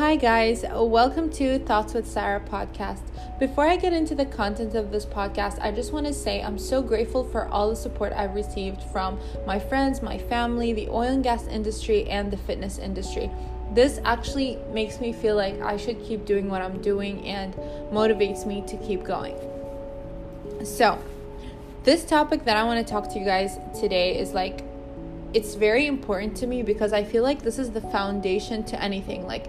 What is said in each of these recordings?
Hi, guys. Welcome to Thoughts with Sarah podcast. Before I get into the content of this podcast, I just want to say I'm so grateful for all the support I've received from my friends, my family, the oil and gas industry, and the fitness industry. This actually makes me feel like I should keep doing what I'm doing and motivates me to keep going. So, this topic that I want to talk to you guys today is like it's very important to me because I feel like this is the foundation to anything. Like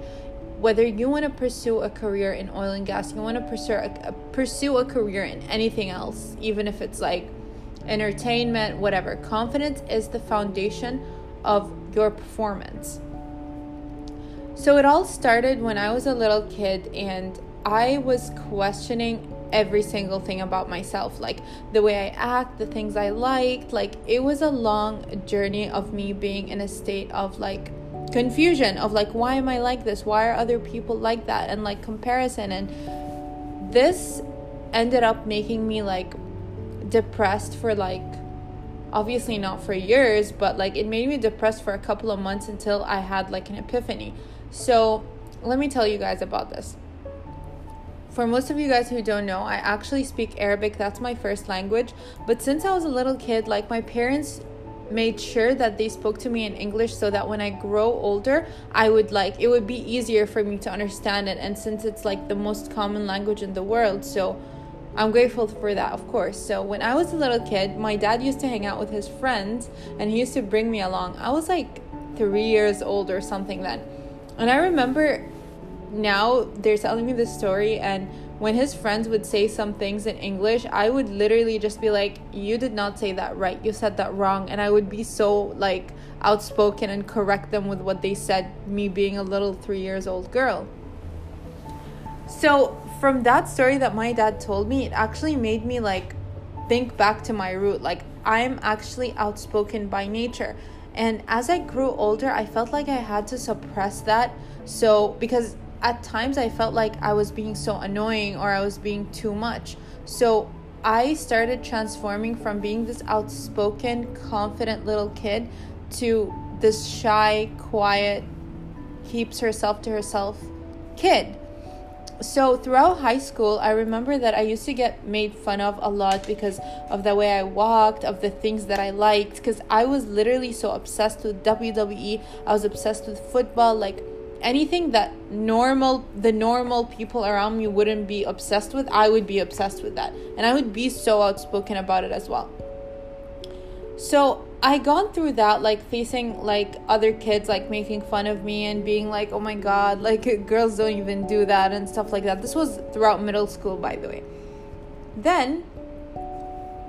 whether you want to pursue a career in oil and gas, you want to pursue a, pursue a career in anything else, even if it's like entertainment, whatever. Confidence is the foundation of your performance. So it all started when I was a little kid and I was questioning every single thing about myself like the way i act the things i liked like it was a long journey of me being in a state of like confusion of like why am i like this? Why are other people like that? And like comparison. And this ended up making me like depressed for like obviously not for years but like it made me depressed for a couple of months until i had like an epiphany. So let me tell you guys about this. For most of you guys who don't know, I actually speak Arabic. That's my first language. But since I was a little kid, like my parents made sure that they spoke to me in English so that when I grow older, I would like it would be easier for me to understand it. And since it's like the most common language in the world, so I'm grateful for that, of course. So when I was a little kid, my dad used to hang out with his friends and he used to bring me along. I was like three years old or something then. And I remember now they're telling me this story and when his friends would say some things in English, I would literally just be like, You did not say that right. You said that wrong. And I would be so like outspoken and correct them with what they said, me being a little three years old girl. So, from that story that my dad told me, it actually made me like think back to my root. Like, I'm actually outspoken by nature. And as I grew older, I felt like I had to suppress that. So, because at times I felt like I was being so annoying or I was being too much. So I started transforming from being this outspoken, confident little kid to this shy, quiet, keeps herself to herself kid. So throughout high school, I remember that I used to get made fun of a lot because of the way I walked, of the things that I liked, because I was literally so obsessed with WWE. I was obsessed with football. Like, anything that normal the normal people around me wouldn't be obsessed with i would be obsessed with that. And i would be so outspoken about it as well. So i gone through that like facing like other kids like making fun of me and being like oh my god like girls don't even do that and stuff like that. This was throughout middle school by the way. Then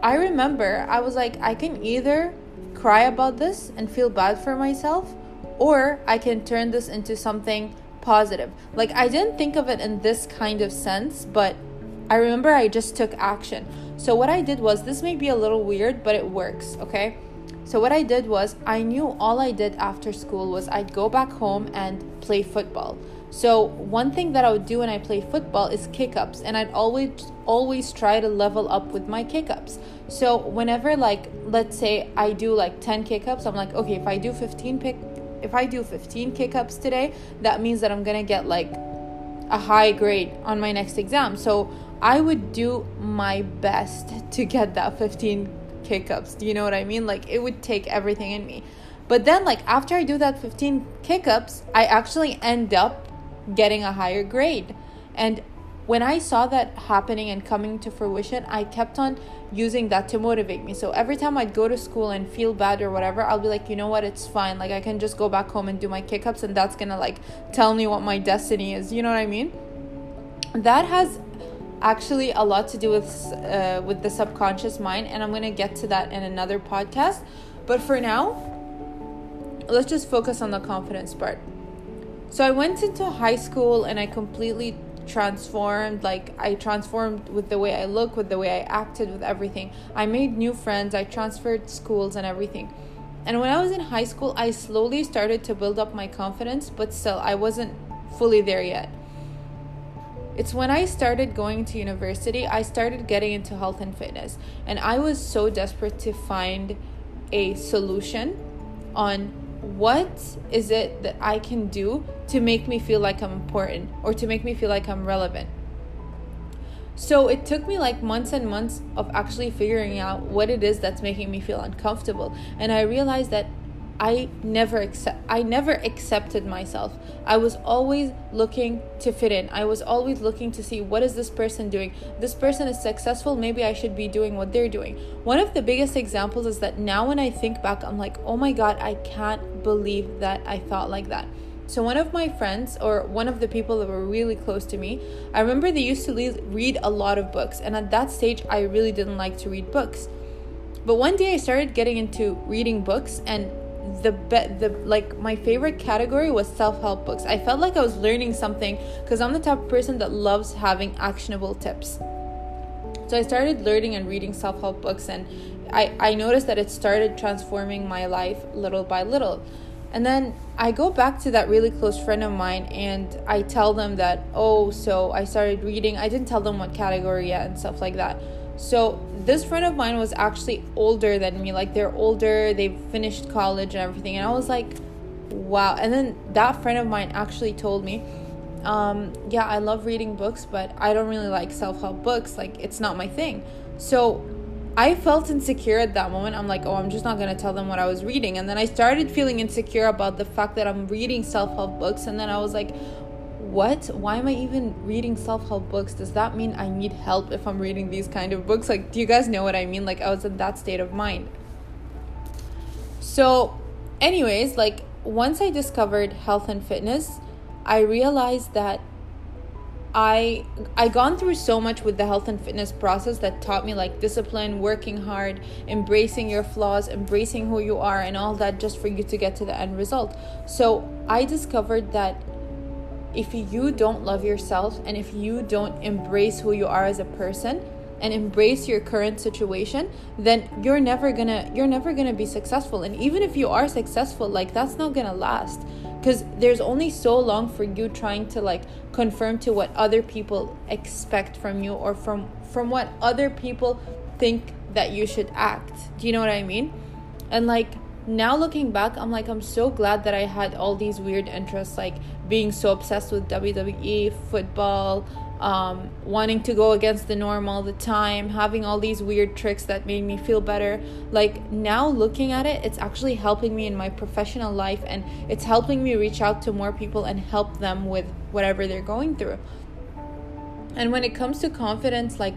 i remember i was like i can either cry about this and feel bad for myself or I can turn this into something positive. Like I didn't think of it in this kind of sense, but I remember I just took action. So what I did was this may be a little weird, but it works, okay? So what I did was I knew all I did after school was I'd go back home and play football. So one thing that I would do when I play football is kick-ups and I'd always always try to level up with my kick-ups. So whenever like let's say I do like 10 kick-ups, I'm like, okay, if I do 15 pick if I do 15 kick ups today, that means that I'm gonna get like a high grade on my next exam. So I would do my best to get that 15 kick ups. Do you know what I mean? Like it would take everything in me. But then, like, after I do that 15 kick ups, I actually end up getting a higher grade. And when I saw that happening and coming to fruition, I kept on using that to motivate me. So every time I'd go to school and feel bad or whatever, I'll be like, you know what, it's fine. Like I can just go back home and do my kick ups, and that's gonna like tell me what my destiny is. You know what I mean? That has actually a lot to do with uh, with the subconscious mind, and I'm gonna get to that in another podcast. But for now, let's just focus on the confidence part. So I went into high school and I completely transformed like i transformed with the way i look with the way i acted with everything. I made new friends i transferred schools and everything. And when i was in high school i slowly started to build up my confidence but still i wasn't fully there yet. It's when I started going to university, I started getting into health and fitness. And I was so desperate to find a solution on what is it that I can do to make me feel like I'm important or to make me feel like I'm relevant? So it took me like months and months of actually figuring out what it is that's making me feel uncomfortable. And I realized that I never accept I never accepted myself. I was always looking to fit in. I was always looking to see what is this person doing? This person is successful, maybe I should be doing what they're doing. One of the biggest examples is that now when I think back, I'm like, "Oh my god, I can't believe that I thought like that." So one of my friends or one of the people that were really close to me, I remember they used to read a lot of books and at that stage I really didn't like to read books. But one day I started getting into reading books and the be- the like my favorite category was self-help books. I felt like I was learning something cuz I'm the type of person that loves having actionable tips. So I started learning and reading self-help books and I I noticed that it started transforming my life little by little. And then I go back to that really close friend of mine and I tell them that, oh, so I started reading. I didn't tell them what category yet and stuff like that. So this friend of mine was actually older than me. Like they're older, they've finished college and everything. And I was like, wow. And then that friend of mine actually told me, um, yeah, I love reading books, but I don't really like self help books. Like it's not my thing. So I felt insecure at that moment. I'm like, oh, I'm just not going to tell them what I was reading. And then I started feeling insecure about the fact that I'm reading self help books. And then I was like, what? Why am I even reading self help books? Does that mean I need help if I'm reading these kind of books? Like, do you guys know what I mean? Like, I was in that state of mind. So, anyways, like, once I discovered health and fitness, I realized that I I gone through so much with the health and fitness process that taught me like discipline, working hard, embracing your flaws, embracing who you are and all that just for you to get to the end result. So, I discovered that if you don't love yourself and if you don't embrace who you are as a person and embrace your current situation then you're never gonna you're never gonna be successful. And even if you are successful like that's not gonna last. Because there's only so long for you trying to like confirm to what other people expect from you or from from what other people think that you should act. Do you know what i mean? And like now looking back i'm like i'm so glad that i had all these weird interests like being so obsessed with wwe football um, wanting to go against the norm all the time, having all these weird tricks that made me feel better. Like now looking at it, it's actually helping me in my professional life and it's helping me reach out to more people and help them with whatever they're going through. And when it comes to confidence, like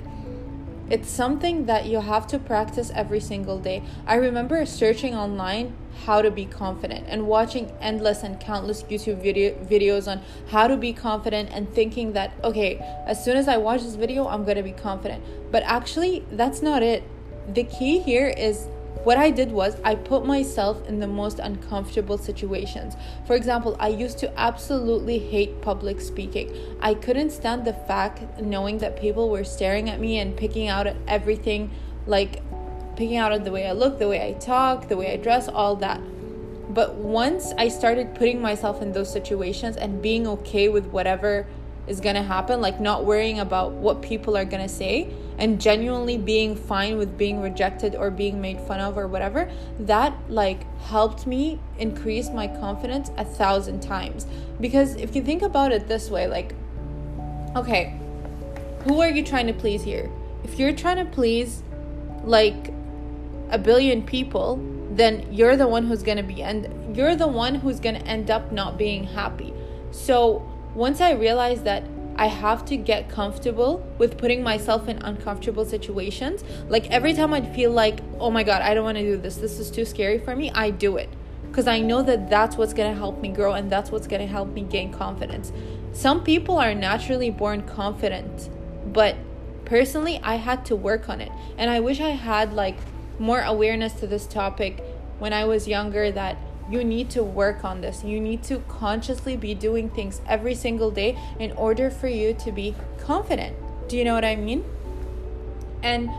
it's something that you have to practice every single day. I remember searching online how to be confident and watching endless and countless YouTube video- videos on how to be confident and thinking that, okay, as soon as I watch this video, I'm going to be confident. But actually, that's not it. The key here is what I did was I put myself in the most uncomfortable situations. For example, I used to absolutely hate public speaking. I couldn't stand the fact knowing that people were staring at me and picking out at everything like picking out the way I look, the way I talk, the way I dress, all that. But once I started putting myself in those situations and being okay with whatever is gonna happen, like not worrying about what people are gonna say, and genuinely being fine with being rejected or being made fun of or whatever that like helped me increase my confidence a thousand times. Because if you think about it this way like okay who are you trying to please here? If you're trying to please like a billion people then you're the one who's going to be and you're the one who's going to end up not being happy. So once i realized that I have to get comfortable with putting myself in uncomfortable situations. Like every time I'd feel like, oh my God, I don't want to do this, this is too scary for me, I do it. Because I know that that's what's going to help me grow and that's what's going to help me gain confidence. Some people are naturally born confident, but personally, I had to work on it. And I wish I had like more awareness to this topic when I was younger that you need to work on this. You need to consciously be doing things every single day in order for you to be confident. Do you know what I mean? And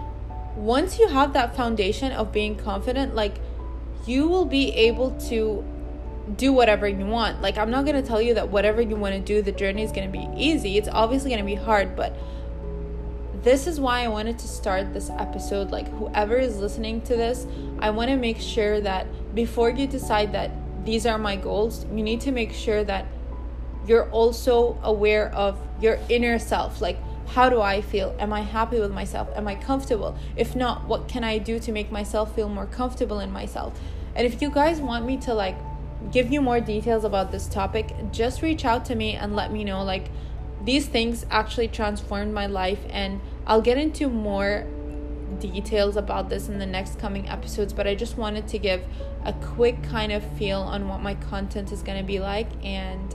once you have that foundation of being confident, like you will be able to do whatever you want. Like, I'm not going to tell you that whatever you want to do, the journey is going to be easy. It's obviously going to be hard, but this is why I wanted to start this episode. Like, whoever is listening to this, I want to make sure that before you decide that these are my goals, you need to make sure that you're also aware of your inner self. Like, how do I feel? Am I happy with myself? Am I comfortable? If not, what can I do to make myself feel more comfortable in myself? And if you guys want me to like give you more details about this topic, just reach out to me and let me know. Like, these things actually transformed my life, and I'll get into more details about this in the next coming episodes. But I just wanted to give a quick kind of feel on what my content is going to be like and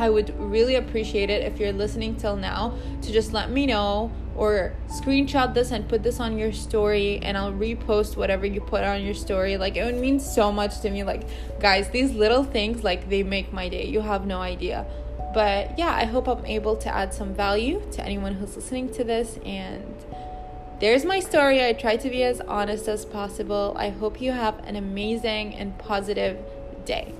I would really appreciate it if you're listening till now to just let me know or screenshot this and put this on your story and I'll repost whatever you put on your story. Like it would mean so much to me. Like guys, these little things like they make my day. You have no idea. But yeah, I hope I'm able to add some value to anyone who's listening to this and there's my story. I try to be as honest as possible. I hope you have an amazing and positive day.